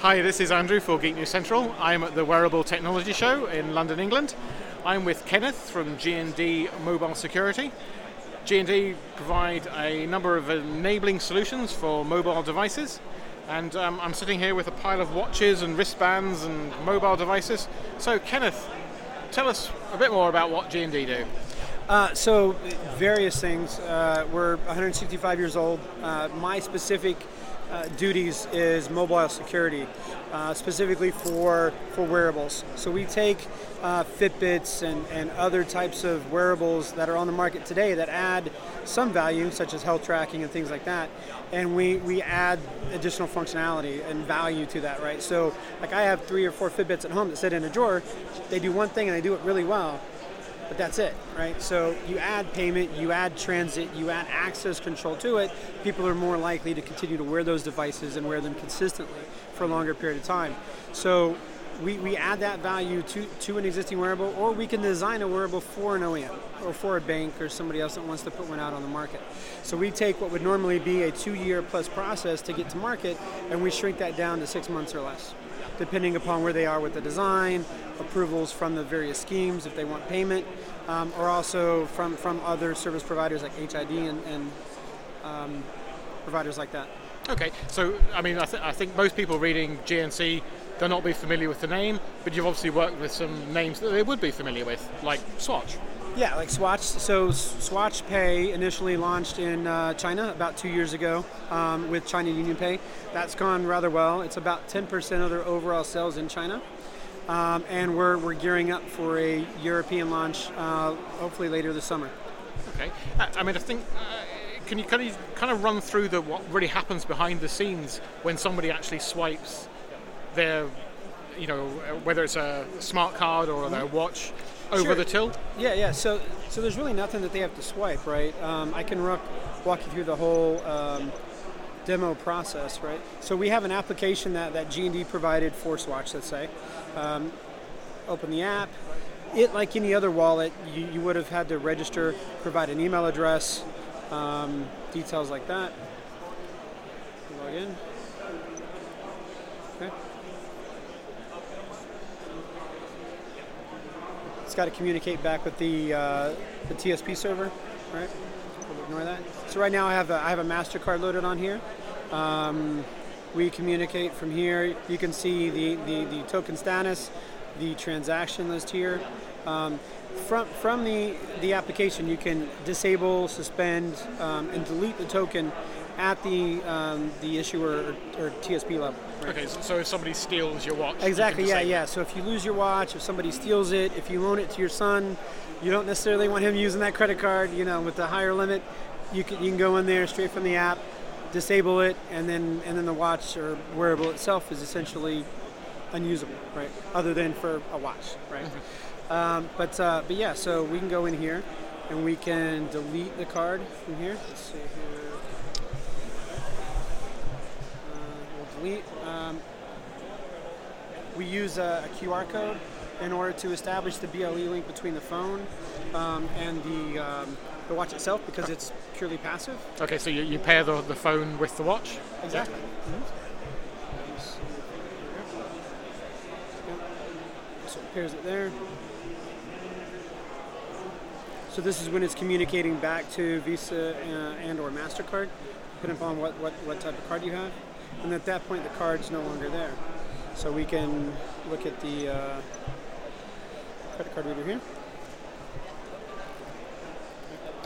Hi, this is Andrew for Geek News Central. I'm at the Wearable Technology Show in London, England. I'm with Kenneth from G&D Mobile Security. G&D provide a number of enabling solutions for mobile devices, and um, I'm sitting here with a pile of watches and wristbands and mobile devices. So, Kenneth, tell us a bit more about what G&D do. Uh, so, various things. Uh, we're 165 years old. Uh, my specific uh, duties is mobile security, uh, specifically for, for wearables. So we take uh, Fitbits and, and other types of wearables that are on the market today that add some value, such as health tracking and things like that, and we, we add additional functionality and value to that, right? So, like I have three or four Fitbits at home that sit in a drawer. They do one thing and they do it really well but that's it, right? So you add payment, you add transit, you add access control to it, people are more likely to continue to wear those devices and wear them consistently for a longer period of time. So we, we add that value to, to an existing wearable, or we can design a wearable for an OEM or for a bank or somebody else that wants to put one out on the market. So we take what would normally be a two year plus process to get to market and we shrink that down to six months or less depending upon where they are with the design, approvals from the various schemes if they want payment, um, or also from, from other service providers like HID and, and um, providers like that. Okay, so I mean, I, th- I think most people reading GNC they'll not be familiar with the name, but you've obviously worked with some names that they would be familiar with, like Swatch. Yeah, like Swatch. So Swatch Pay initially launched in uh, China about two years ago um, with China UnionPay. That's gone rather well. It's about 10% of their overall sales in China. Um, and we're, we're gearing up for a European launch uh, hopefully later this summer. Okay. I mean, I think. Uh, can you kind of kind of run through the what really happens behind the scenes when somebody actually swipes their, you know, whether it's a smart card or their watch over Sure. the till? Yeah, yeah. So, so there's really nothing that they have to swipe, right? Um, I can rock, walk you through the whole um, demo process, right? So we have an application that that G&D provided for Swatch, let's say. Um, open the app. It, like any other wallet, you, you would have had to register, provide an email address, um, details like that. Log in. Okay. It's got to communicate back with the uh, the TSP server, right? We'll ignore that. So right now I have a, I have a Mastercard loaded on here. Um, we communicate from here. You can see the, the, the token status, the transaction list here. Um, from from the the application, you can disable, suspend, um, and delete the token at the um, the issuer or, or TSP level. right? Okay, so, if somebody steals your watch, you Exactly. can Yeah, yeah. So if you lose your watch, if somebody steals it, if you loan it to your son, you don't necessarily want him using that credit card. You know, with the higher limit, you can you can go in there straight from the app, disable it, and then and then the watch or wearable itself is essentially unusable, right? Other than for a watch, right? Um, but uh, but yeah, so we can go in here and we can delete the card from here. Let's see here. We'll. Um, we use a, a QR code in order to establish the BLE link between the phone um, and the, um, the watch itself because it's purely passive. Okay, so you, you pair the, the phone with the watch? Exactly. So it pairs it there. So this is when it's communicating back to Visa uh, and or Mastercard, depending upon what, what, what type of card you have. And at that point, the card's no longer there. So we can look at the uh, credit card reader here.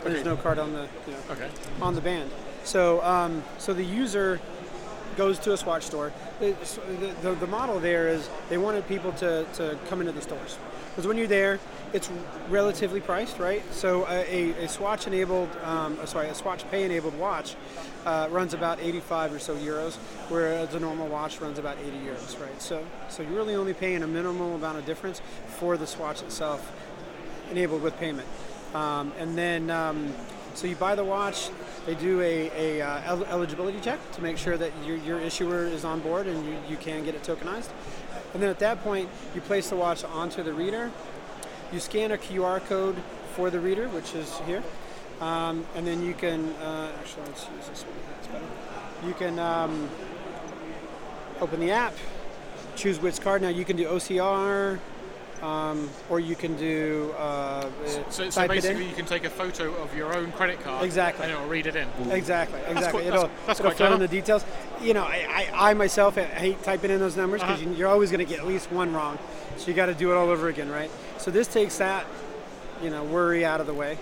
There's no card on the you know, Okay. on the band. So, um, so the user goes to a Swatch store. The, the, the model there is they wanted people to, to come into the stores because when you're there, it's relatively priced, right? So a, a, a Swatch enabled, um, uh, sorry, a Swatch Pay enabled watch uh, runs about 85 or so euros, whereas a normal watch runs about 80 euros, right? So, so you're really only paying a minimal amount of difference for the Swatch itself, enabled with payment. Um, and then, um, so you buy the watch, they do a, a uh, el- eligibility check to make sure that your, your issuer is on board and you, you can get it tokenized. And then at that point, you place the watch onto the reader. You scan a QR code for the reader, which is here. Um, and then you can, uh, actually, let's use this one. It's better. You can um, open the app, choose which card. Now you can do OCR, um, or you can do uh, So, so type it in. basically, you can take a photo of your own credit card Exactly. and it'll read it in. Exactly, exactly. quite- it'll that's- that's it'll fill in the details. You know, I, I, I myself hate typing in those numbers because Uh-huh. you, you're always going to get at least one wrong. So you got to do it all over again, right? So this takes that, you know, worry out of the way.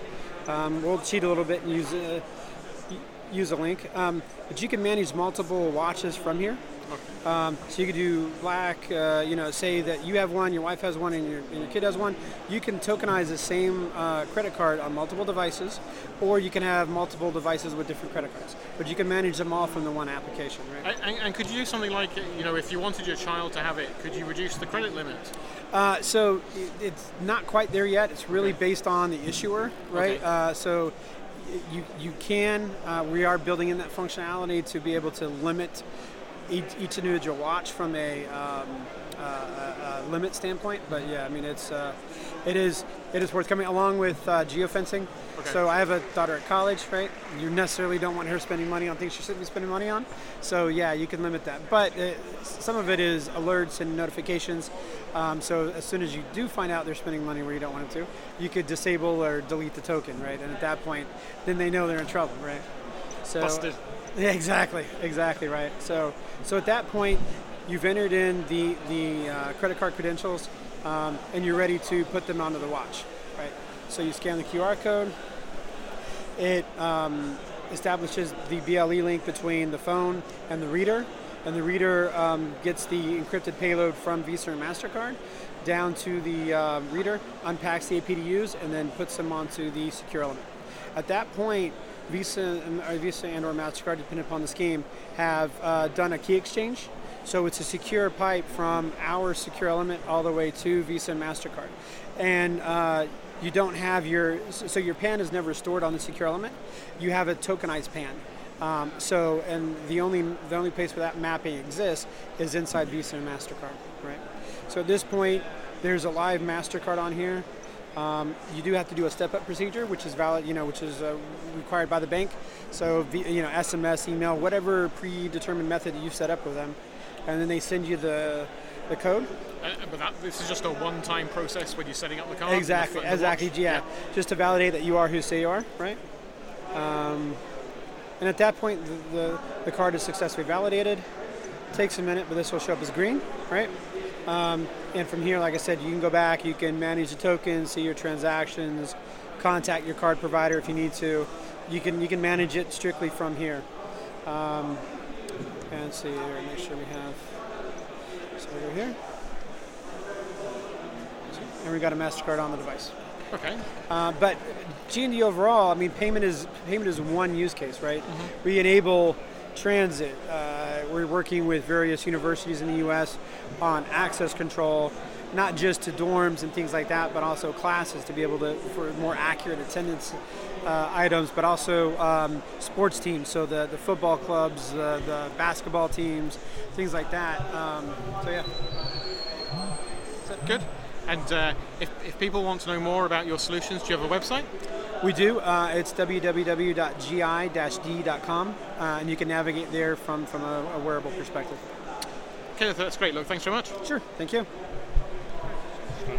Um, we'll cheat a little bit and use a, use a link, um, but you can manage multiple watches from here. Um, so you could do black, uh, you know, say that you have one, your wife has one, and your, and your kid has one. You can tokenize the same uh, credit card on multiple devices, or you can have multiple devices with different credit cards. But you can manage them all from the one application, right? And, and could you do something like, you know, if you wanted your child to have it, could you reduce the credit limit? Uh, so it, it's not quite there yet. It's really based on the issuer, right? Okay. Uh, so you you can. Uh, we are building in that functionality to be able to limit each, individual watch from a, um, uh, a, a limit standpoint. But yeah, I mean it's uh, it is it is worth coming along with uh, geofencing. Okay. So I have a daughter at college, right? You necessarily don't want her spending money on things she shouldn't be spending money on. So yeah, you can limit that. But uh, some of it is alerts and notifications. Um, so as soon as you do find out they're spending money where you don't want them to, you could disable or delete the token, right? And at that point, then they know they're in trouble, right? So Busted. Yeah, exactly, exactly right. So, so at that point, you've entered in the the uh, credit card credentials, um, and you're ready to put them onto the watch, right? So you scan the QR code. It um, establishes the BLE link between the phone and the reader, and the reader um, gets the encrypted payload from Visa and Mastercard down to the uh, reader, unpacks the APDUs, and then puts them onto the secure element. At that point, Visa or Visa and or Mastercard, depending upon the scheme, have uh, done a key exchange. So it's a secure pipe from our secure element all the way to Visa and Mastercard, and uh, you don't have your so your PAN is never stored on the secure element. You have a tokenized PAN. Um, so and the only the only place where that mapping exists is inside Visa and Mastercard, right? So at this point, there's a live Mastercard on here. Um, you do have to do a step-up procedure, which is valid, you know, which is uh, required by the bank. So, you know, SMS, email, whatever predetermined method you've set up with them, and then they send you the the code. Uh, but that, this is just a one-time process when you're setting up the card. Exactly, the, the exactly. watch. Yeah. just to validate that you are who you say you are, right? Um, and at that point, the, the the card is successfully validated. Takes a minute, but this will show up as green, right? Um, and from here, like I said, you can go back, you can manage the tokens, see your transactions, contact your card provider if you need to. You can you can manage it strictly from here. Um, and see here, make sure we have. So we're here, and we got a Mastercard on the device. Okay. Uh, but G&D overall, I mean, payment is payment is one use case, right? We enable transit. Uh, we're working with various universities in the U.S. on access control, not just to dorms and things like that, but also classes to be able to for more accurate attendance uh, items, but also um, sports teams, so the the football clubs, uh, the basketball teams, things like that. Um, so yeah. Good. And uh, if, if people want to know more about your solutions, do you have a website? We do. Uh, it's www.gi-de.com, uh, and you can navigate there from, from a, a wearable perspective. Kenneth, that's great. Look, thanks very much. Sure. Thank you.